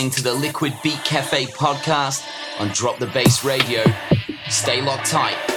listening to the Liquid Beat Cafe podcast on Drop the Bass Radio. Stay locked tight.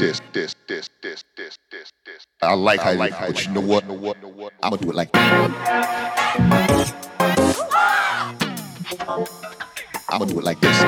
This, this, this, this, this, this, this, this. I like how, you like, but you know what? I'ma do it like this. I'ma do it like this.